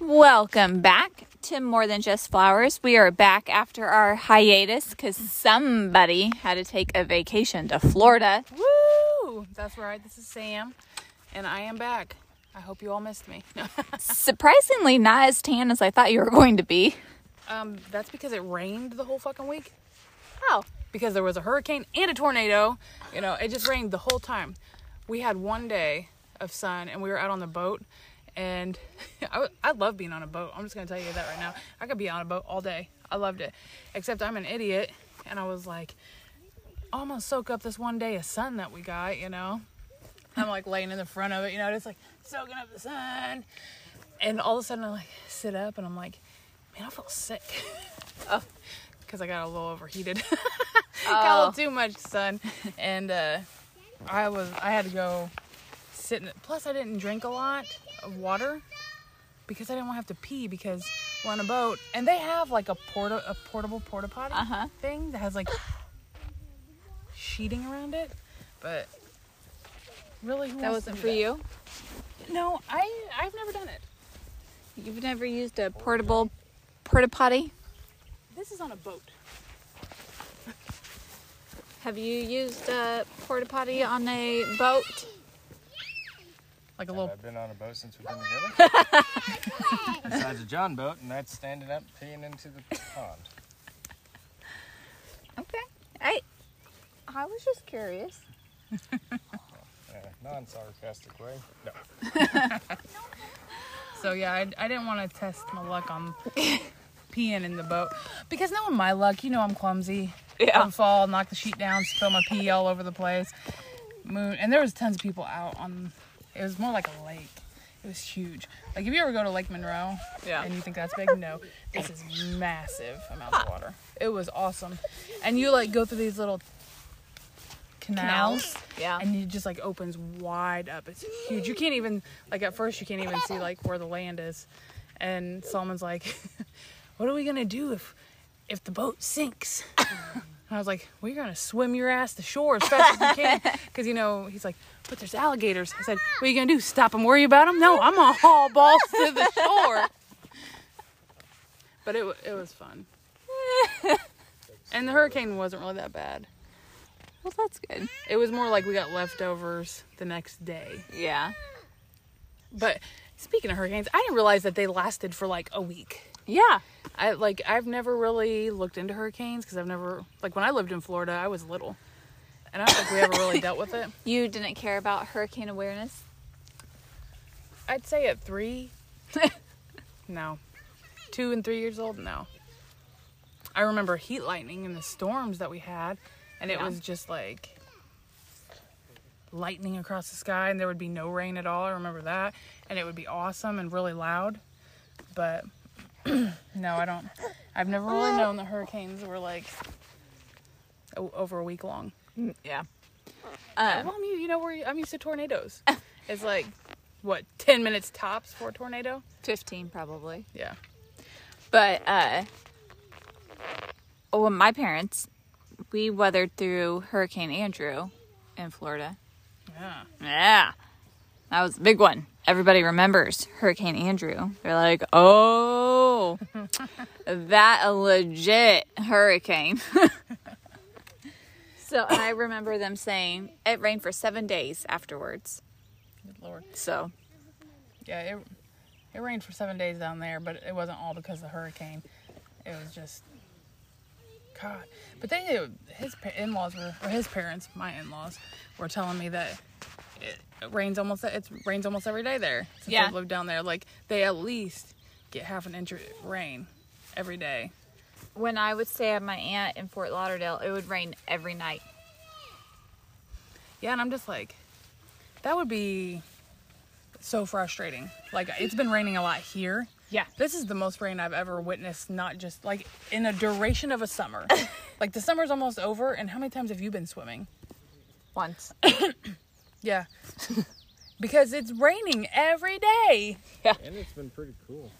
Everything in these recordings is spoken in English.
Welcome back to More Than Just Flowers. We are back after our hiatus because somebody had to take a vacation to Florida. Woo! That's right. This is Sam, and I am back. I hope you all missed me. Surprisingly, not as tan as I thought you were going to be. um, that's because it rained the whole fucking week. Oh, Because there was a hurricane and a tornado. You know, it just rained the whole time. We had one day of sun, and we were out on the boat. And I, I love being on a boat. I'm just gonna tell you that right now. I could be on a boat all day. I loved it. Except I'm an idiot, and I was like, "Oh, I'm gonna soak up this one day of sun that we got. You know. I'm like laying in the front of it, you know, just like soaking up the sun. And all of a sudden, I like sit up, and I'm like, man, I feel sick. Oh. Because I got a little overheated. got a Oh. little too much sun, and uh, I was I had to go sit. In, plus, I didn't drink a lot of water because I didn't want to have to pee because we're on a boat, and they have like a porta a portable porta potty Uh-huh. thing that has like sheeting around it, but really, who that wasn't for that? you? No, I I've never done it. You've never used a portable porta potty? This is on a boat. Have you used a porta potty on a boat? Like a little. I've been on a boat since we've been together. Besides a John boat, and that's standing up peeing into the pond. Okay. I I was just curious. Yeah, non-sarcastic way. No. So yeah, I, I didn't want to test my luck on peeing in the boat because knowing my luck, you know I'm clumsy. Yeah. I'd fall, knock the sheet down, spill my pee all over the place. Moon, and there was tons of people out on. It was more like a lake. It was huge. Like if you ever go to Lake Monroe, Yeah. and you think that's big, no, this is massive amounts of water. It was awesome, and you like go through these little canals Yeah. and it just like opens wide up. It's huge. You can't even like at first you can't even see like where the land is. And Solomon's like, "What are we gonna do if if the boat sinks?" And I was like, "Well, you're gonna swim your ass to shore as fast as you can." Because you know he's like, "But there's alligators." I said, "What are you gonna do? Stop and worry about them?" No, I'm gonna haul balls to the shore. But it it was fun. And the hurricane wasn't really that bad. well, that's good. It was more like we got leftovers the next day. Yeah. But speaking of hurricanes, I didn't realize that they lasted for like a week. Yeah. I like I've never really looked into hurricanes because I've never like when I lived in Florida, I was little, and I don't think we ever really dealt with it. You didn't care about hurricane awareness? I'd say at three, no, two and three years old, no. I remember heat lightning and the storms that we had, and it Yeah. was just like lightning across the sky, and there would be no rain at all. I remember that, and it would be awesome and really loud. But no, I don't. I've never really known that hurricanes were like o- over a week long. Yeah. well, Um, I'm, u- you know, I'm used to tornadoes. it's like what ten minutes tops for a tornado. 15 probably. Yeah. But uh well my parents we weathered through Hurricane Andrew in Florida. Yeah. Yeah. That was a big one. Everybody remembers Hurricane Andrew. They're like, "Oh, that a legit hurricane." so, I remember them saying it rained for 7 days afterwards. Good lord. So, Yeah, it it rained for seven days down there, but it wasn't all because of the hurricane. It was just God. But they his in-laws were or his parents, my in-laws, were telling me that it, rains almost it rains almost every day there. Since yeah. I've lived down there, like they at least get half an inch of rain every day. when I would stay at my aunt in Fort Lauderdale, it would rain every night. Yeah, and I'm just like, that would be so frustrating. Like it's been raining a lot here. Yeah. This is the most rain I've ever witnessed, not just like in a duration of a summer. like the summer's almost over, and how many times have you been swimming? Once. Yeah. because it's raining every day. Yeah. And it's been pretty cool.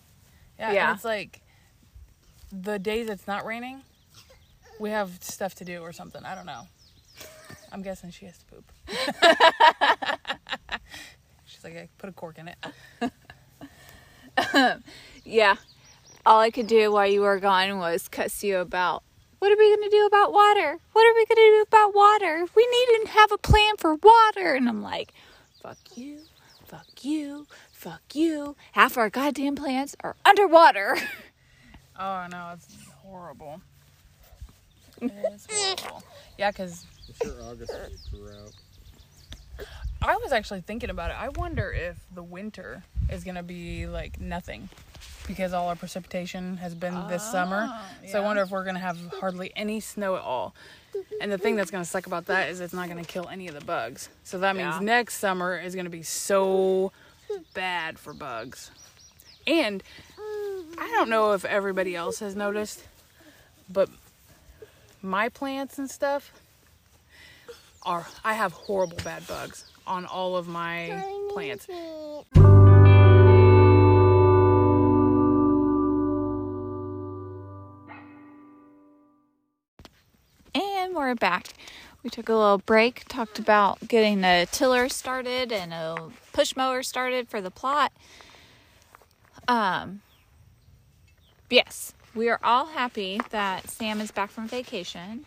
Yeah. Yeah. And it's like the days it's not raining, we have stuff to do or something. I don't know. I'm guessing she has to poop. She's like, I put a cork in it. Yeah. All I could do while you were gone was cuss you about what are we going to do about water? What are we going to do about water? We need to have a plan for water. And I'm like, fuck you, fuck you, fuck you. Half our goddamn plants are underwater. Oh no, it's horrible. It's horrible. Yeah, because I'm sure August drought. I was actually thinking about it. I wonder if the winter is gonna be like nothing because all our precipitation has been this ah, summer. So I wonder if we're gonna have hardly any snow at all. And the thing that's gonna suck about that is it's not gonna kill any of the bugs. So that means Yeah. next summer is gonna be so bad for bugs. And I don't know if everybody else has noticed, but my plants and stuff are I have horrible bad bugs on all of my plants. And we're back. We took a little break, talked about getting a tiller started and a push mower started for the plot. Um, yes, we are all happy that Sam is back from vacation.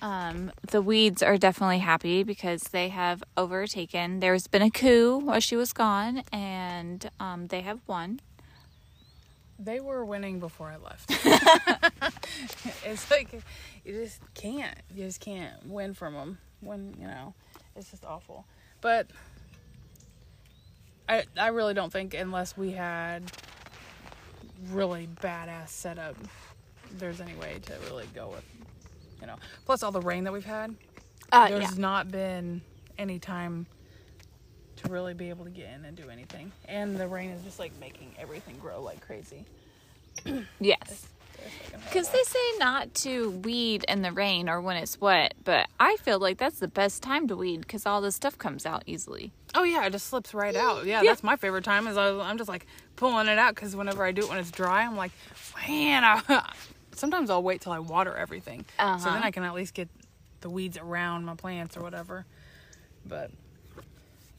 Um, the weeds are definitely happy because they have overtaken. There's been a coup while she was gone, and um, they have won. They were winning before I left. it's like you just can't. You just can't win from them when you know it's just awful. But I I really don't think unless we had really badass setup, there's any way to really go with you know. Plus all the rain that we've had. Uh, there's yeah. not been any time to really be able to get in and do anything. And the rain is just like making everything grow like crazy. Yes. Because they say not to weed in the rain or when it's wet, but I feel like that's the best time to weed because all this stuff comes out easily. Oh yeah, it just slips right out. Yeah, Yeah. that's my favorite time. Is I, I'm just like pulling it out because whenever I do it when it's dry, I'm like, man. I, sometimes I'll wait till I water everything, so Uh-huh. then I can at least get the weeds around my plants or whatever. But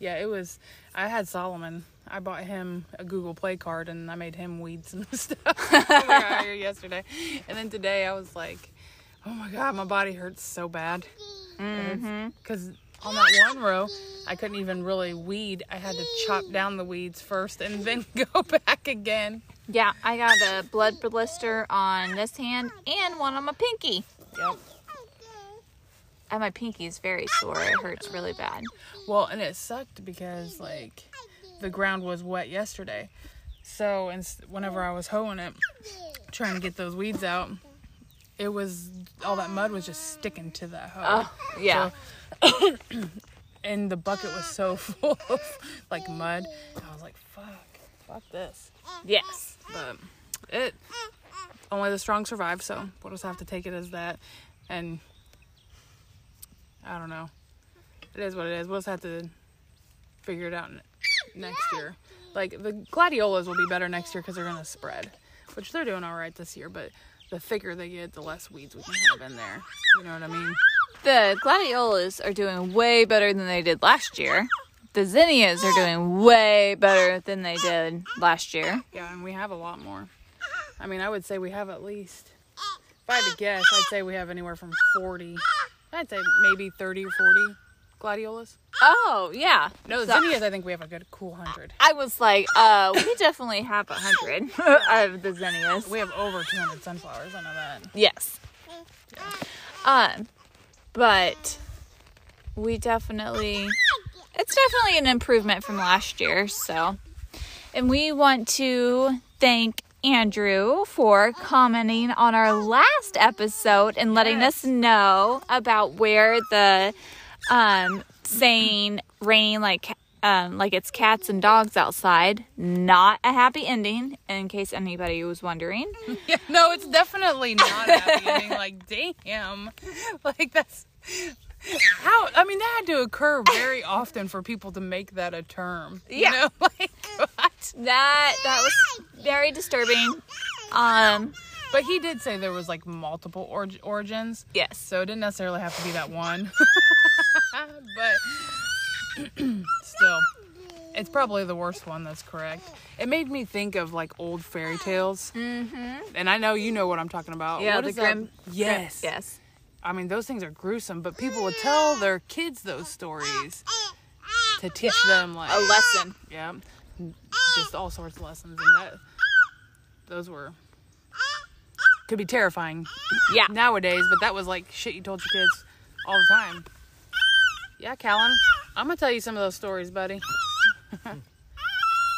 yeah, it was. I had Solomon. I bought him a Google Play card and I made him weeds and stuff. when we were out here yesterday, and then today I was like, oh my god, my body hurts so bad. Mm-hmm. Because on that one row, I couldn't even really weed. I had to chop down the weeds first and then go back again. Yeah, I got a blood blister on this hand and one on my pinky. Yep. And my pinky is very sore. It hurts really bad. Well, and it sucked because like the ground was wet yesterday. So, and whenever I was hoeing it, trying to get those weeds out, it was all that mud was just sticking to that hoe. Oh, yeah. So- and the bucket was so full of like mud. I was like, "Fuck, fuck this." yes. But it only the strong survive, so we'll just have to take it as that. And I don't know. It is what it is. We'll just have to figure it out next year. Like the gladiolas will be better next year because they're gonna spread, which they're doing all right this year. But the thicker they get, the less weeds we can have in there. You know what I mean? The gladiolas are doing way better than they did last year. The zinnias are doing way better than they did last year. Yeah, and we have a lot more. I mean, I would say we have at least, if I had to guess, I'd say we have anywhere from 40, I'd say maybe 30 or 40 gladiolas. Oh, yeah. No, So- zinnias, I think we have a good cool 100. I was like, uh, we definitely have a hundred of the zinnias. We have over 200 sunflowers, I know that. Yes. Um, but we definitely, it's definitely an improvement from last year. So, and we want to thank Andrew for commenting on our last episode and letting Yes. us know about where the um saying raining like um like it's cats and dogs outside not a happy ending in case anybody was wondering Yeah, no, it's definitely not a happy ending. Like, damn. Like, that's. How? I mean, that had to occur very often for people to make that a term. You Yeah. know? Like, what? that that was very disturbing um But he did say there was like multiple orig- origins. yes So it didn't necessarily have to be that one. but still, It's probably the worst one. That's correct. It made me think of like old fairy tales, mm-hmm. and I know you know what I'm talking about. Yeah, What the is that? Yes. Yes. I mean, those things are gruesome, but people would tell their kids those stories to teach them like A lesson. yeah, just all sorts of lessons, and that those were could be terrifying Yeah. nowadays, but that was like shit you told your kids all the time. Yeah, Callan, I'm gonna tell you some of those stories, buddy.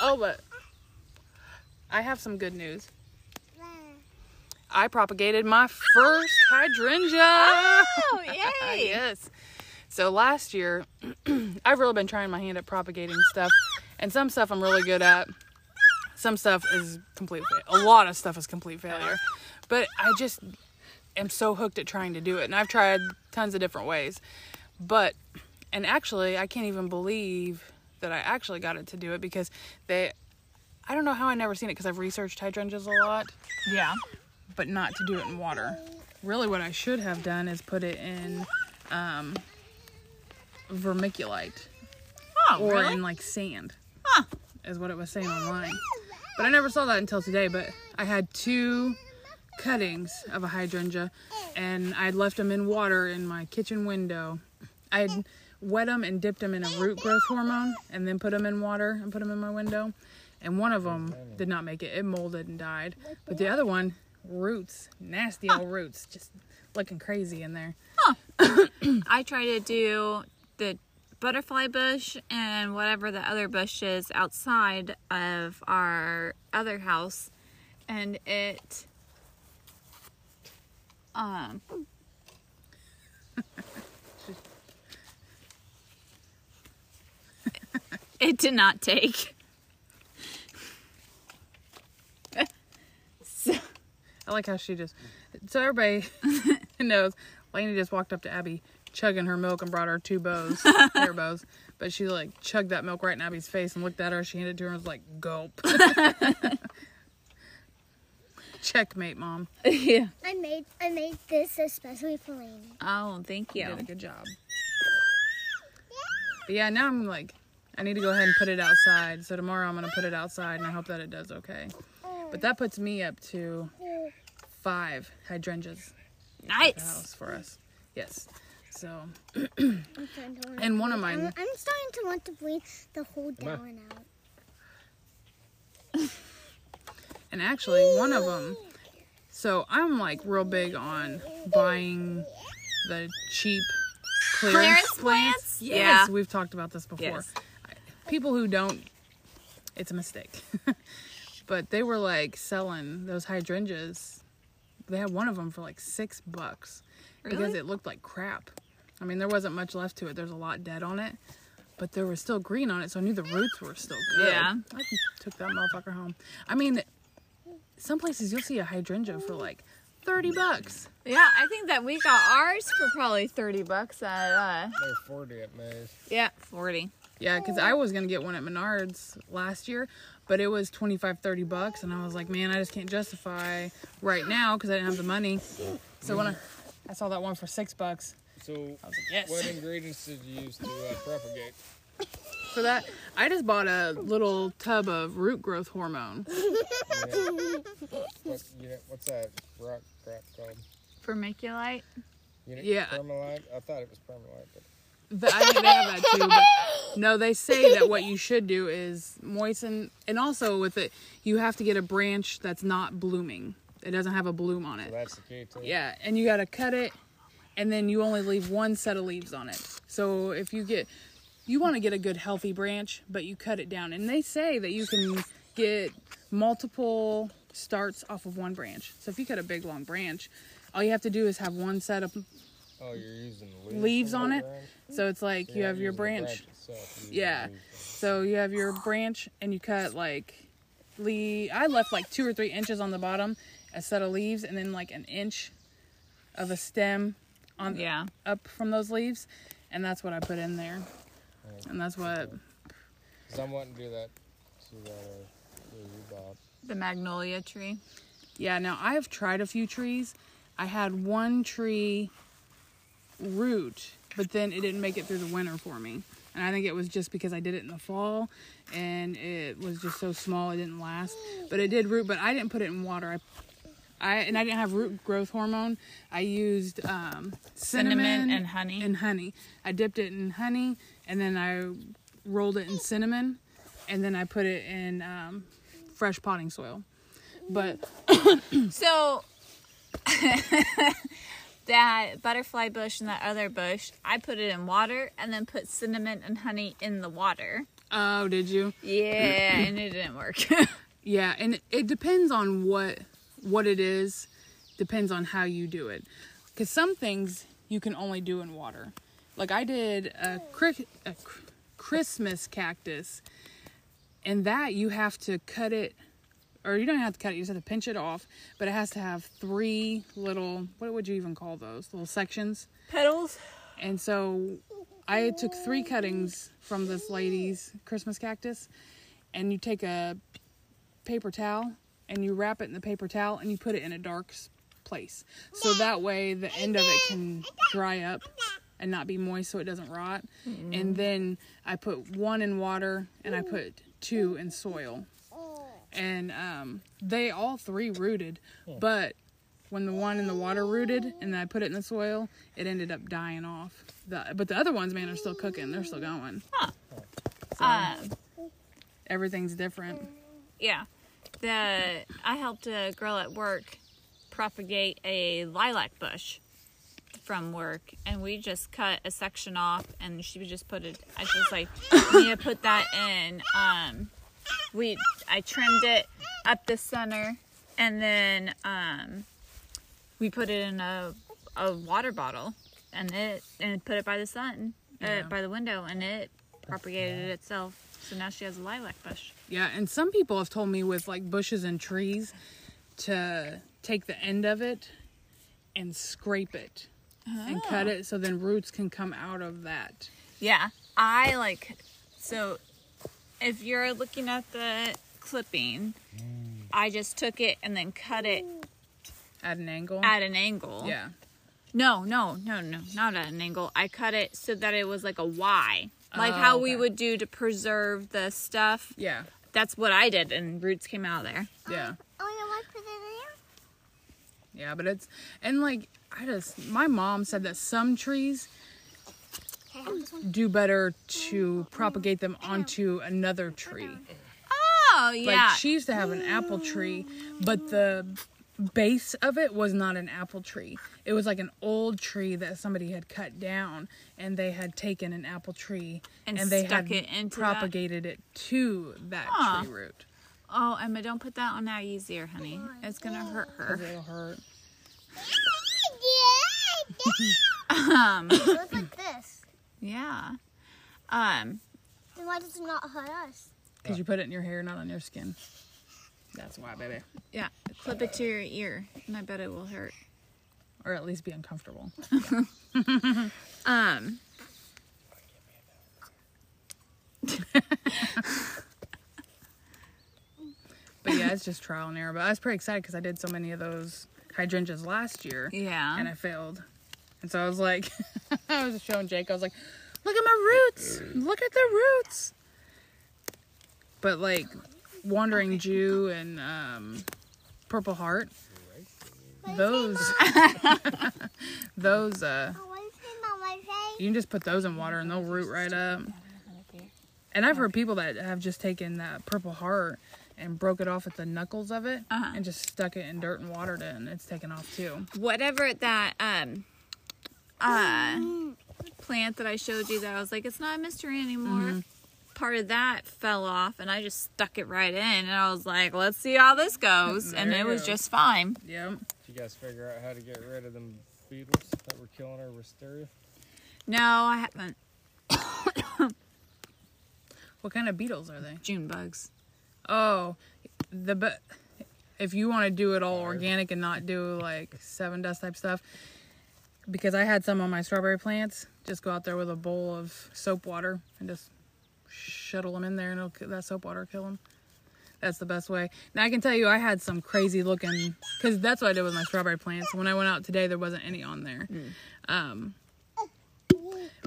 oh, but I have some good news. I propagated my first hydrangea. Oh, yay! yes. So last year, I've really been trying my hand at propagating stuff, and some stuff I'm really good at. Some stuff is complete. Fa- a lot of stuff is complete failure, but I just am so hooked at trying to do it, and I've tried tons of different ways. But, and actually, I can't even believe that I actually got it to do it because they. I don't know how I never seen it because I've researched hydrangeas a lot Yeah. but not to do it in water. Really, what I should have done is put it in um, vermiculite Oh, or really? in like sand, Huh. is what it was saying online. But I never saw that until today. But I had two cuttings of a hydrangea, and I'd left them in water in my kitchen window. I'd wet them and dipped them in a root growth hormone, and then put them in water and put them in my window. And one of them did not make it; it molded and died. But the other one, roots, nasty old roots, just looking crazy in there. I try to do the butterfly bush and whatever the other bush is outside of our other house, and it um it did not take. so, I like how she just. So everybody knows, Lainey just walked up to Abby, chugging her milk, and brought her two bows, hair bows. But she like chugged that milk right in Abby's face and looked at her. She handed it to her and was like, "Gulp." Checkmate, mom. yeah. I made I made this especially for Lainey. Oh, thank you. You did a good job. But yeah, now I'm like, I need to go ahead and put it outside. So tomorrow I'm gonna put it outside, and I hope that it does okay. But that puts me up to five hydrangeas in the Nice. house for us. Yes. So I'm starting to want And one of I'm, mine- I'm starting to want to bleed the whole Come on. gallon out. And actually, one of them. So I'm like real big on buying the cheap clearance, Clearance plants. plants? Yes, we've talked about this before. Yes. People who don't, it's a mistake. but they were like selling those hydrangeas. They had one of them for like six bucks because it looked like crap. I mean, there wasn't much left to it. There's a lot dead on it, but there was still green on it, so I knew the roots were still good. Yeah. I took that motherfucker home. I mean, some places you'll see a hydrangea for like 30 bucks. Yeah, I think that we got ours for probably 30 bucks at, uh, They're 40 at Mays. yeah, 40. Yeah, because I was going to get one at Menards last year, but it was 25, 30 bucks. And I was like, man, I just can't justify right now because I didn't have the money. So when I, I saw that one for six bucks, So, like, yes. what ingredients did you use to uh, propagate? For that, I just bought a little tub of root growth hormone. You know, what, you know, what's that rock crap called? Vermiculite. You know, Yeah. Permalite? I thought it was permalite, but The- I think they have that too. But no, they say that what you should do is moisten, and also with it, you have to get a branch that's not blooming. It doesn't have a bloom on so it. that's the key to it. Yeah, and you got to cut it, and then you only leave one set of leaves on it. So if you get, you want to get a good healthy branch, but you cut it down. And they say that you can get multiple starts off of one branch. So if you cut a big long branch, all you have to do is have one set of. Oh, you're using leaves, Leaves on it? branch? So it's like you have your branch. itself, Yeah. So you have your branch, and you cut like, le- I left like two or three inches on the bottom, a set of leaves, and then like an inch of a stem on Yeah. up from those leaves, and that's what I put in there, and that's what. 'Cause I'm wanting to do that to that uh, you bought. The magnolia tree. Yeah. Now I have tried a few trees. I had one tree root, but then it didn't make it through the winter for me. And I think it was just because I did it in the fall and it was just so small it didn't last. But it did root, but I didn't put it in water. I I and I didn't have root growth hormone. I used um, cinnamon, Cinnamon and honey. And honey. I dipped it in honey and then I rolled it in cinnamon and then I put it in um, fresh potting soil. But So that butterfly bush and that other bush, I put it in water and then put cinnamon and honey in the water. oh, did you? Yeah, and it didn't work. Yeah, and it depends on what what it is. Depends on how you do it. Cuz some things you can only do in water. Like I did a, cri- a cr- Christmas cactus and that you have to cut it or you don't have to cut it, you just have to pinch it off, but it has to have three little what would you even call those? Little sections. Petals? And so I took three cuttings from this lady's Christmas cactus, and you take a paper towel and you wrap it in the paper towel and you put it in a dark s- place. So that way the end of it can dry up and not be moist so it doesn't rot. And then I put one in water and I put two in soil. And um, they all three rooted, but when the one in the water rooted and I put it in the soil, it ended up dying off. The, but the other ones, man, are still cooking. They're still going. Um, Everything's different. yeah. The I helped a girl at work propagate a lilac bush from work and we just cut a section off and she would just put it I just like need to put that in um we I trimmed it up the center and then um we put it in a a water bottle and it and put it by the sun Yeah. uh, by the window and it propagated itself so now she has a lilac bush Yeah, and some people have told me with like bushes and trees to take the end of it and scrape it and cut it so then roots can come out of that. Yeah, I like so if you're looking at the clipping, mm. I just took it and then cut it At an angle. at an angle. yeah. No, no, no, no, not at an angle. I cut it so that it was like a Y. Like Oh, how we would do to preserve the stuff. Yeah. That's what I did and roots came out of there. Yeah. Oh, you want to put it Yeah, but it's and like I just my mom said that some trees in there? Okay. do better to propagate them onto another tree. Oh, yeah. Like she used to have an apple tree, but the base of it was not an apple tree. It was like an old tree that somebody had cut down, and they had taken an apple tree And they stuck had it into that? propagated it to that Huh. tree root. oh, Emma, don't put that on that easier, honey. It's gonna hurt her. 'Cause It'll hurt. Um, It looks like this. yeah. Um, Then why does it not hurt us? Because you put it in your hair, not on your skin. That's why, baby. yeah. Clip it to your ear, and I bet it will hurt. Or at least be uncomfortable. Um. But yeah, it's just trial and error. But I was pretty excited because I did so many of those hydrangeas last year. Yeah. and I failed. And so I was like, I was showing Jake, I was like, look at my roots. Look at the roots. But like Wandering Jew and um, Purple Heart, those, those, uh, Oh, what is it on my face? you can just put those in water and they'll root right up. And I've heard people that have just taken that Purple Heart and broke it off at the knuckles of it Uh-huh. and just stuck it in dirt and watered it and it's taken off too. Whatever that um uh plant that I showed you that I was like, it's not a mystery anymore. Mm-hmm. Part of that fell off, and I just stuck it right in, and I was like, let's see how this goes, and it was go. just fine. Yep. Did you guys figure out how to get rid of them beetles that were killing our wisteria? No, I haven't. What kind of beetles are they? June bugs. Oh, the but if you want to do it all organic and not do like Sevin dust type stuff, because I had some on my strawberry plants, just go out there with a bowl of soap water and just shuttle them in there, and it'll, that soap water will kill them. That's the best way. Now I can tell you, I had some crazy looking because that's what I did with my strawberry plants. When I went out today, there wasn't any on there. Um,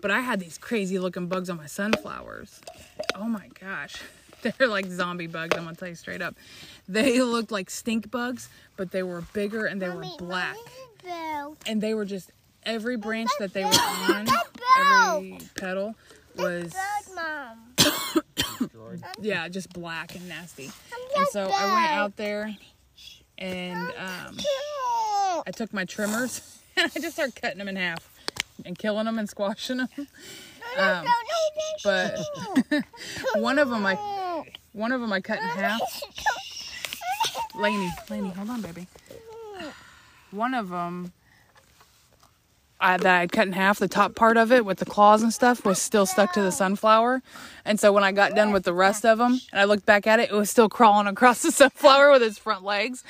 but I had these crazy looking bugs on my sunflowers. Oh my gosh. They're like zombie bugs, I'm gonna tell you straight up. They looked like stink bugs, but they were bigger and they were black. And they were just every branch that they were on, every petal was Bird, Mom. Droid. yeah, just black and nasty. And so I went out there and um, I took my trimmers and I just started cutting them in half and killing them and squashing them. Um, but one of them I one of them I cut in half. Lainey, Lainey, hold on, baby. One of them I, that I'd cut in half, the top part of it with the claws and stuff was still stuck to the sunflower. And so when I got done with the rest of them and I looked back at it, it was still crawling across the sunflower with its front legs.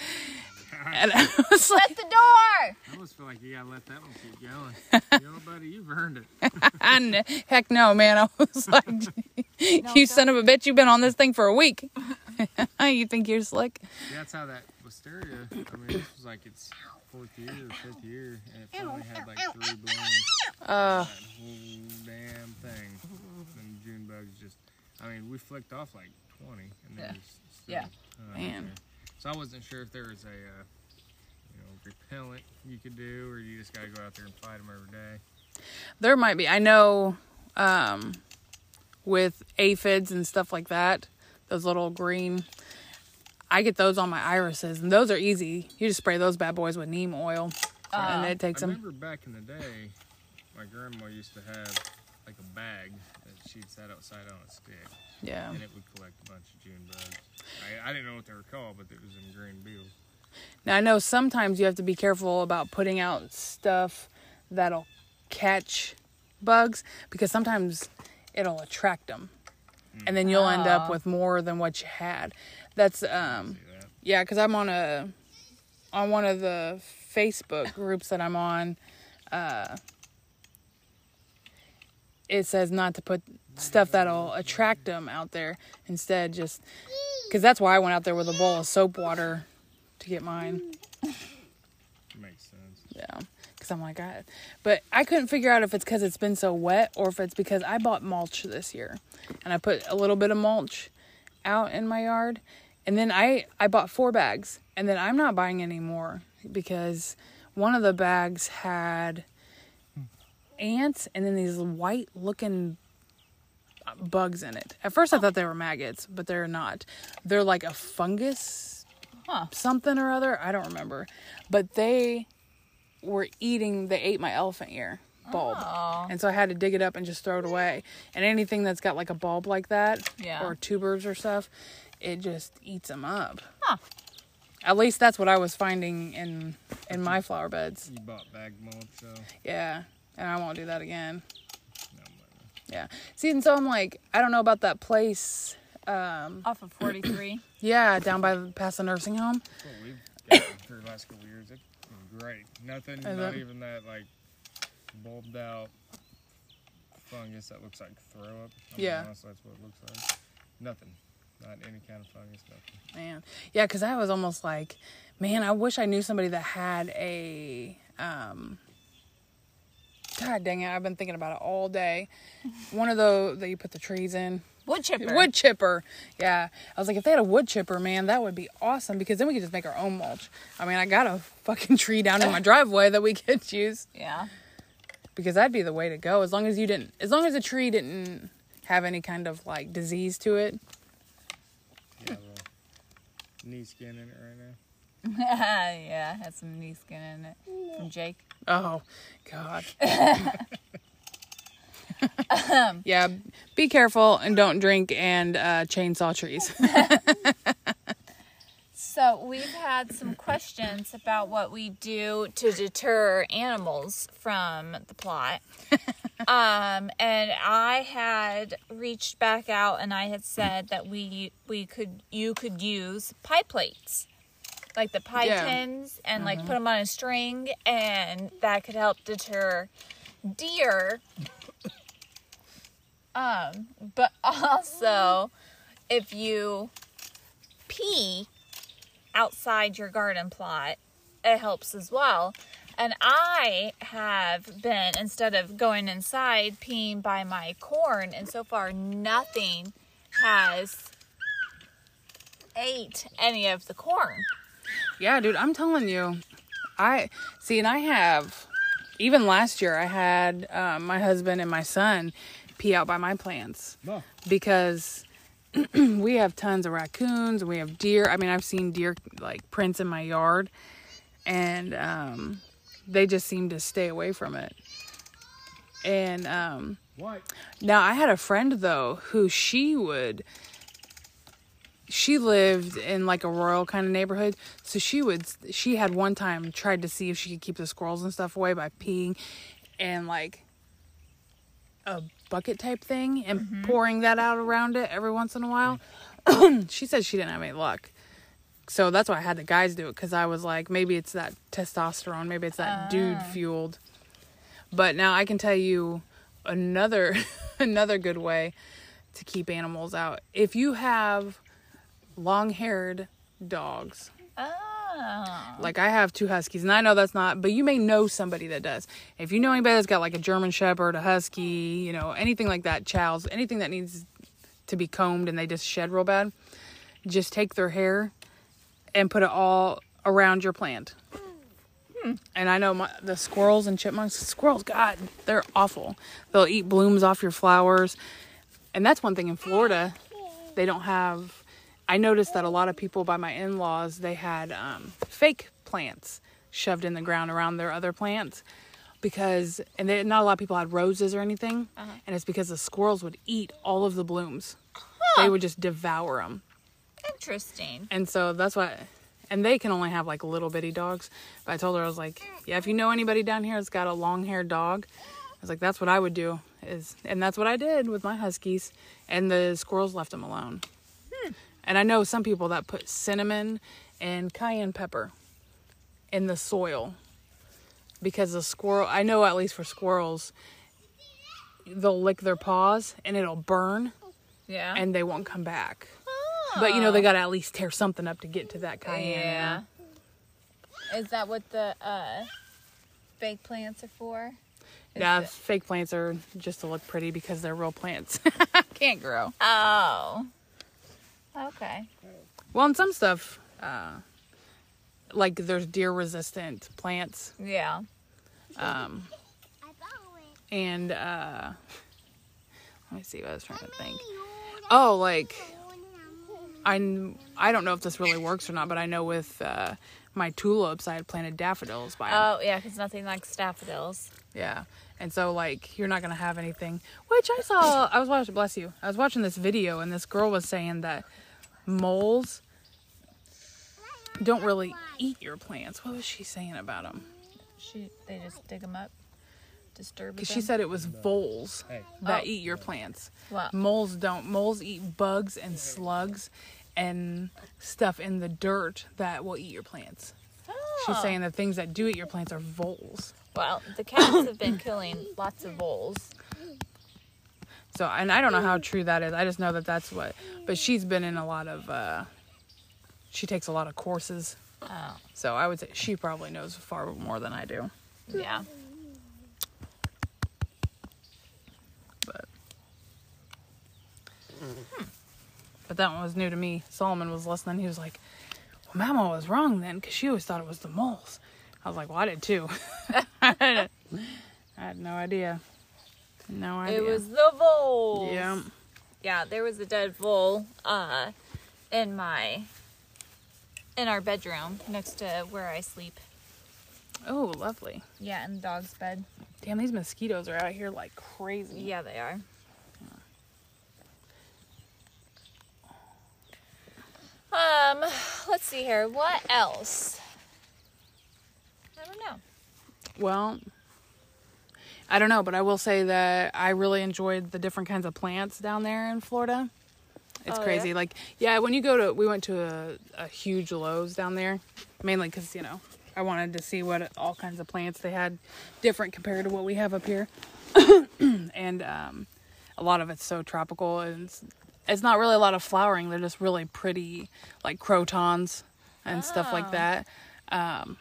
And I was like, Shut the door. I almost feel like you gotta let that one keep going. you know, buddy, you've earned it. I heck no, man. I was like, you son of a bitch, you've been on this thing for a week. you think you're slick? Yeah, that's how that wisteria. I mean, this was like its fourth year or fifth year, and it finally had like three blooms. Uh, that whole damn thing. And June bugs just. I mean, we flicked off like 20, and then Yeah. still, Yeah. uh, Man. there. So I wasn't sure if there was a, uh, you know, repellent you could do, or you just gotta go out there and fight them every day. there might be. I know um, with aphids and stuff like that, those little green, I get those on my irises, and those are easy. You just spray those bad boys with neem oil, and uh, it takes I them. I remember back in the day, my grandma used to have like a bag that she'd set outside on a stick, Yeah. and it would collect a bunch of June bugs. I, I didn't know what they were called, but it was in green beetles. Now I know sometimes you have to be careful about putting out stuff that'll catch bugs because sometimes it'll attract them, and then you'll end up Oh. with more than what you had. That's um that? yeah, because I'm on a on one of the Facebook groups that I'm on. Uh, it says not to put stuff that'll attract them out there. Instead, just because that's why I went out there with a bowl of soap water to get mine. Makes sense. Yeah, because I'm like, I, but I couldn't figure out if it's because it's been so wet or if it's because I bought mulch this year, and I put a little bit of mulch out in my yard, and then I I bought four bags, and then I'm not buying any more because one of the bags had ants and then these white looking bugs in it. At first I thought they were maggots, but they're not. They're like a fungus Huh. something or other. I don't remember. But they were eating, they ate my elephant ear bulb. Oh. And so I had to dig it up and just throw it away. And anything that's got like a bulb like that Yeah. or tubers or stuff, it just eats them up. Huh. At least that's what I was finding in in my flower beds. You bought bag mulch, so Yeah. And I won't do that again. no, Yeah. See, and so I'm like, I don't know about that place. Um, Off of 43. yeah, down by the past the nursing home. that's what we've gotten for the last couple of years. It's been great. Nothing, Is not it? even that like bulbed out fungus that looks like throw up. I mean, Yeah. honestly, that's what it looks like. Nothing. Not any kind of fungus, nothing. Man, yeah, because I was almost like, man, I wish I knew somebody that had a. Um, God dang it! I've been thinking about it all day. One of those that you put the trees in. Wood chipper. Wood chipper. Yeah. I was like, if they had a wood chipper, man, that would be awesome because then we could just make our own mulch. I mean, I got a fucking tree down in my driveway that we could use Yeah. because that'd be the way to go. As long as you didn't, as long as the tree didn't have any kind of like disease to it. Yeah, knee skin in it right now. yeah, it had some knee skin in it from Jake. Oh, God. yeah, be careful and don't drink and uh, chainsaw trees. So we've had some questions about what we do to deter animals from the plot. Um, and I had reached back out and I had said that we we could you could use pie plates. Like the pie Yeah. tins and like put them on a string and that could help deter deer. Um, but also if you pee outside your garden plot, it helps as well. And I have been, instead of going inside, peeing by my corn, and so far nothing has ate any of the corn. Yeah, dude, I'm telling you. I see, and I have even last year. I had um, my husband and my son pee out by my plants No. because we have tons of raccoons. We have deer. I mean, I've seen deer like prints in my yard, and um, they just seem to stay away from it. And um, What? now I had a friend though who she would she lived in like a rural kind of neighborhood. So she would she had one time tried to see if she could keep the squirrels and stuff away by peeing and like a bucket type thing and pouring that out around it every once in a while. She said she didn't have any luck so that's why I had the guys do it because I was like, maybe it's that testosterone, maybe it's that dude ah. fueled. But now I can tell you another another good way to keep animals out. If you have long-haired dogs, Oh. like I have two huskies, and I know that's not, but you may know somebody that does. If you know anybody that's got like a German Shepherd, a husky, you know, anything like that, chows, anything that needs to be combed and they just shed real bad, just take their hair and put it all around your plant. And I know my, the squirrels and chipmunks, squirrels, God, they're awful. They'll eat blooms off your flowers. And that's one thing in Florida, they don't have. I noticed that a lot of people by my in laws, they had um, fake plants shoved in the ground around their other plants because, and they, not a lot of people had roses or anything. And it's because the squirrels would eat all of the blooms, they would just devour them. Interesting. And so that's why, and they can only have like little bitty dogs. But I told her, I was like, yeah, if you know anybody down here that's got a long haired dog, I was like, that's what I would do. Is and that's what I did with my huskies, and the squirrels left them alone. Hmm. And I know some people that put cinnamon and cayenne pepper in the soil because the squirrel. I know at least for squirrels, they'll lick their paws and it'll burn, Yeah. and they won't come back. But you know they got to at least tear something up to get to that cayenne. yeah. Is that what the uh, fake plants are for? Is Yeah, it- fake plants are just to look pretty because they're real plants. Can't grow. Oh. Okay. Well, and some stuff, uh, like there's deer resistant plants, Yeah. um, and uh, let me see what I was trying to think. Oh, like I, I don't know if this really works or not, but I know with uh, my tulips, I had planted daffodils by. Oh, yeah, because nothing like daffodils. Yeah. And so like you're not gonna have anything. Which I saw I was watching bless you. I was watching this video and this girl was saying that moles don't really eat your plants. What was she saying about them? She, they just dig them up, disturb Because she said it was voles Hey. that Oh. eat your plants. What? Moles don't. Moles eat bugs and slugs and stuff in the dirt that will eat your plants. She's saying the things that do eat your plants are voles. Well, the cats have been killing lots of voles. So, and I don't know how true that is. I just know that that's what. But she's been in a lot of. uh She takes a lot of courses, Oh, so I would say she probably knows far more than I do. yeah. But that one was new to me. Solomon was listening. He was like, "Well, Mama was wrong then, because she always thought it was the moles." I was like, "Well, I did too." I had no idea. No idea. It was the voles. Yeah. Yeah, there was a dead vole uh, in my in our bedroom next to where I sleep. Oh, lovely. Yeah, in the dog's bed. Damn, these mosquitoes are out here like crazy. Yeah, they are. Um, let's see here. What else? I don't know. Well, I don't know, but I will say that I really enjoyed the different kinds of plants down there in Florida. It's Oh, crazy. yeah? Like, yeah, when you go to, we went to a, a huge Lowe's down there, mainly because, you know, I wanted to see what all kinds of plants they had different compared to what we have up here. and um, a lot of it's so tropical and it's, not really a lot of flowering. They're just really pretty, like crotons and stuff like Oh. that. Um,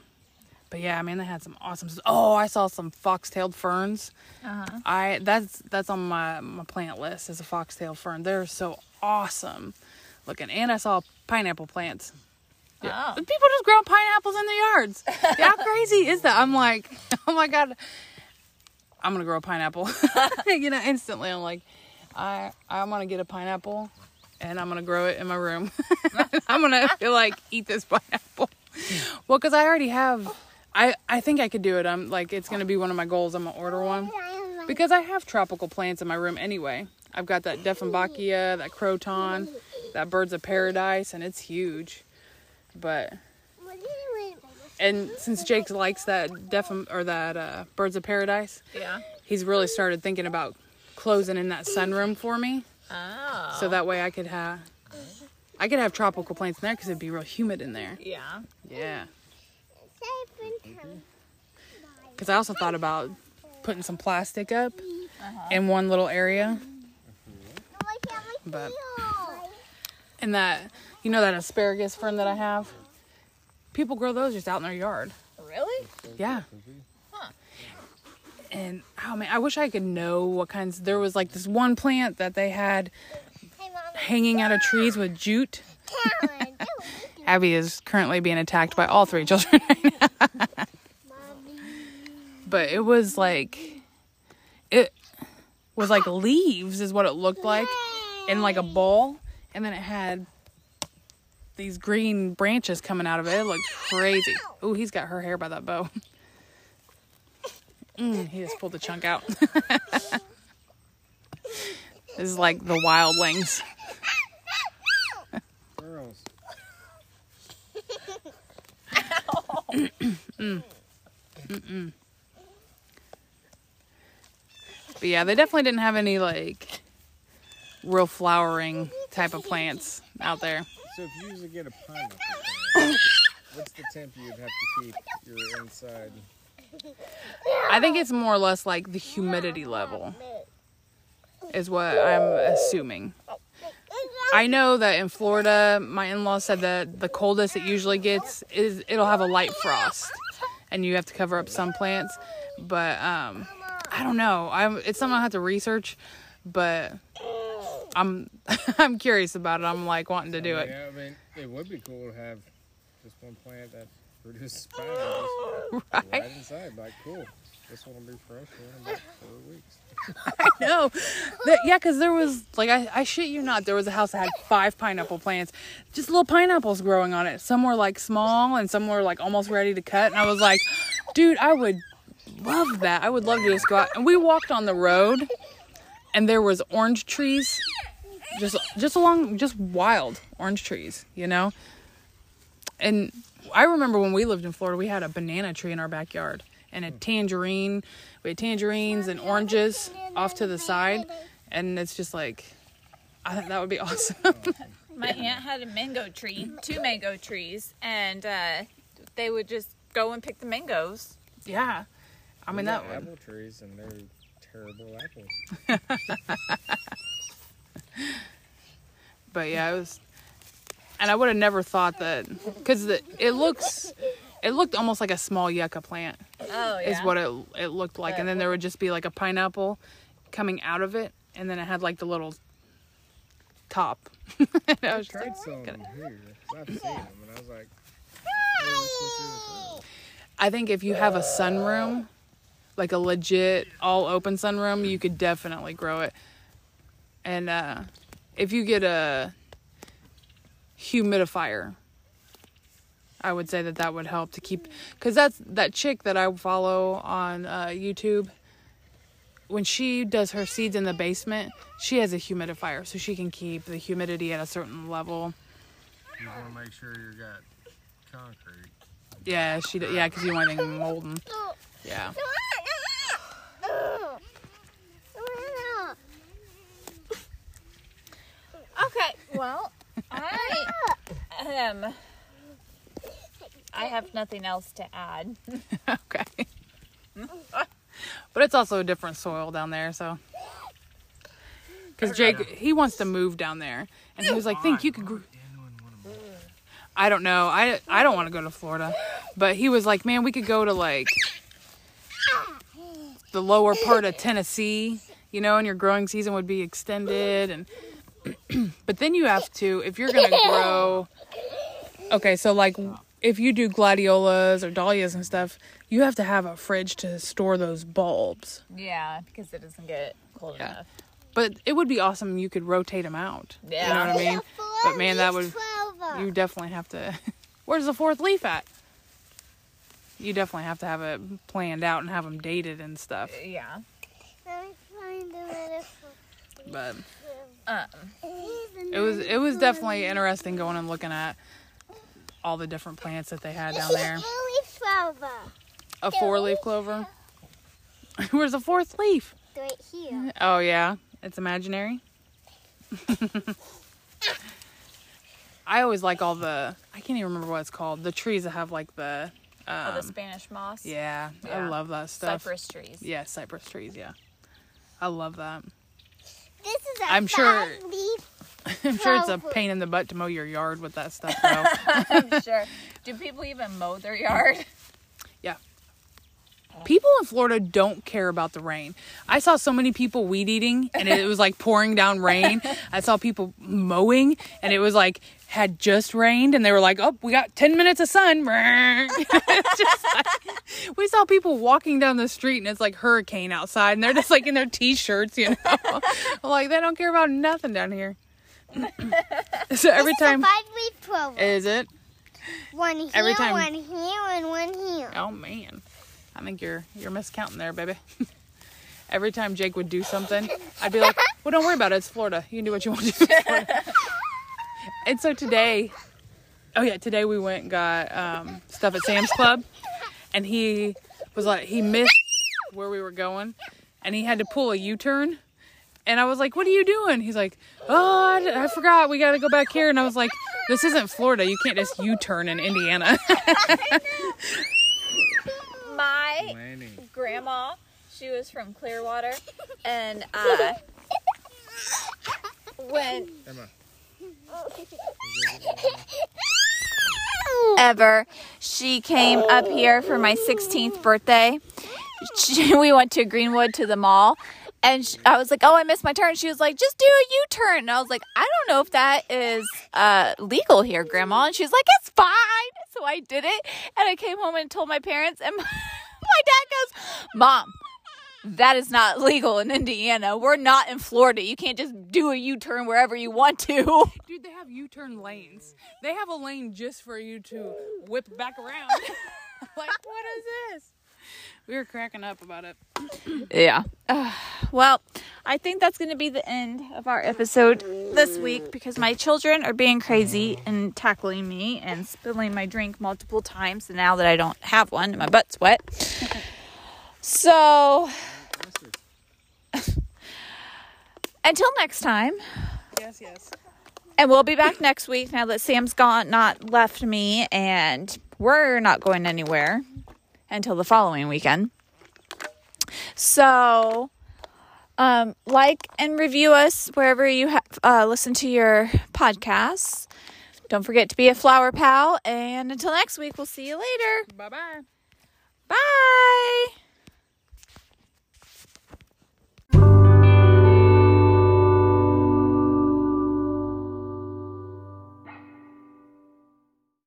But yeah, I mean they had some awesome. Oh, I saw some fox-tailed ferns. Uh-huh. I that's that's on my my plant list is a foxtail fern. They're so awesome looking. And I saw pineapple plants. Oh. People just grow pineapples in their yards. How crazy is that? I'm like, oh my god, I'm gonna grow a pineapple. you know, instantly I'm like, I I'm gonna get a pineapple and I'm gonna grow it in my room. I'm gonna feel like eat this pineapple. Well, because I already have. I I think I could do it. I'm like, it's gonna be one of my goals. I'm gonna order one because I have tropical plants in my room anyway. I've got that Dieffenbachia, that Croton, that Birds of Paradise, and it's huge. But and since Jake likes that Deffen or that uh, Birds of Paradise, Yeah. he's really started thinking about closing in that sunroom for me, Oh. so that way I could have I could have tropical plants in there because it'd be real humid in there. Yeah. Yeah. Because I also thought about putting some plastic up uh-huh. in one little area, but and that you know that asparagus fern that I have. People grow those just out in their yard. Really? Yeah. And oh man, I wish I could know what kinds. There was like this one plant that they had hanging out of trees with jute. Abby is currently being attacked by all three children right now. but it was like it was like leaves is what it looked like in like a bowl and then it had these green branches coming out of it. It looked crazy. Oh, he's got her hair by that bow. Mm, he just pulled the chunk out. this is like the wildlings. Girls. mm. Mm But yeah, they definitely didn't have any like real flowering type of plants out there. So if you usually get a pineapple plant, what's the temp you'd have to keep your inside? I think it's more or less like the humidity level is what I'm assuming. I know that in Florida, my in-laws said that the coldest it usually gets is it'll have a light frost, and you have to cover up some plants. But um, I don't know. I'm it's something I have to research, but I'm I'm curious about it. I'm like wanting to do it. Yeah, I mean, it would be cool to have just one plant that produces pineapples Right? right inside. Like, cool. This one will be fresh in about four weeks. No, That- yeah, because there was like I, I shit you not, there was a house that had five pineapple plants, just little pineapples growing on it. Some were like small, and some were like almost ready to cut. And I was like, dude, I would love that. I would love to just go out. And we walked on the road, and there was orange trees, just just along just wild orange trees, you know. And I remember when we lived in Florida, we had a banana tree in our backyard and a tangerine. We had tangerines and oranges off to the side, and it's just like, I think that would be awesome. My aunt had a mango tree, two mango trees, and uh, they would just go and pick the mangoes. yeah, I mean that got would. apple trees and they're terrible apples. But yeah, it was, and I would have never thought that because it looks, it looked almost like a small yucca plant Oh is what it it looked like, and then there would just be like a pineapple coming out of it, and then it had like the little top. I I was just tried like, some "Gonna-" here. 'cause I've seen them and I was like, "Hey, what's supposed to do with this?" I think if you have a sunroom, like a legit all open sunroom, you could definitely grow it. And uh, if you get a humidifier, I would say that that would help to keep because that's that chick that I follow on uh, YouTube. When she does her seeds in the basement, she has a humidifier so she can keep the humidity at a certain level. You want to make sure you got concrete. Yeah, she d- yeah because you don't want anything molding. Yeah. Okay, well, I um, I have nothing else to add. okay. but it's also a different soil down there, so. Because Jake, he wants to move down there, and he was like, "Think you could?" Gr- I don't know. I I don't want to go to Florida. But he was like, man, we could go to like the lower part of Tennessee, you know, and your growing season would be extended. And but then you have to, if you're gonna grow, okay, so like if you do gladiolas or dahlias and stuff, you have to have a fridge to store those bulbs. Yeah, because it doesn't get cold Yeah. enough. But it would be awesome. You could rotate them out. Yeah, You know what I mean? But man, that would you definitely have to. Where's the fourth leaf at? You definitely have to have it planned out and have them dated and stuff. Yeah. But Um, it was it was definitely interesting going and looking at all the different plants that they had down there. A four leaf clover. Where's the fourth leaf? Right here. Oh yeah, it's imaginary. I always like all the I can't even remember what it's called. The trees that have like the oh, the um, Spanish moss. yeah, I love that stuff. Cypress trees. Yeah, cypress trees. Yeah, I love that. This is a I'm sure- leaf. I'm sure it's a pain in the butt to mow your yard with that stuff though. I'm sure. Do people even mow their yard? Yeah. People in Florida don't care about the rain. I saw so many people weed eating and it was like pouring down rain. I saw people mowing and it was like had just rained and they were like, "Oh, we got 10 minutes of sun." Just like- we saw people walking down the street and it's like hurricane outside and they're just like in their t-shirts, you know. like they don't care about nothing down here. so every This time five leaf clover. is it? one here, every time- one here, and one here. Oh man, I think you're you're miscounting there, baby. Every time Jake would do something, I'd be like, "Well, don't worry about it. It's Florida. You can do what you want to do." It's Florida." and so today, oh yeah, today we went and got um, stuff at Sam's Club, and he was like, he missed where we were going, and he had to pull a U-turn. And I was like, "What are you doing?" He's like, "Oh, I, I forgot. We got to go back here." And I was like, "This isn't Florida. You can't just U-turn in Indiana." My Laney. grandma, she was from Clearwater, and uh, when Emma. Ever she came up here for my 16th birthday, she, we went to Greenwood to the mall. And sh I was like, "Oh, I missed my turn." She was like, "Just do a U-turn." And I was like, "I don't know if that is uh, legal here, Grandma." And she's like, "It's fine." So I did it, and I came home and told my parents, and my dad goes, "Mom, that is not legal in Indiana. We're not in Florida. You can't just do a U-turn wherever you want to." Dude, they have U-turn lanes. They have a lane just for you to whip back around. like, what is this? We were cracking up about it. Yeah. well, I think that's going to be the end of our episode this week because my children are being crazy and tackling me and spilling my drink multiple times. And now that I don't have one, my butt's wet. So, until next time, Yes, yes. and we'll be back next week now that Sam's gone, not left me, and we're not going anywhere until the following weekend. So, um, like and review us wherever you ha- uh, listen to your podcasts. Don't forget to be a flower pal. And until next week, we'll see you later. Bye-bye. Bye.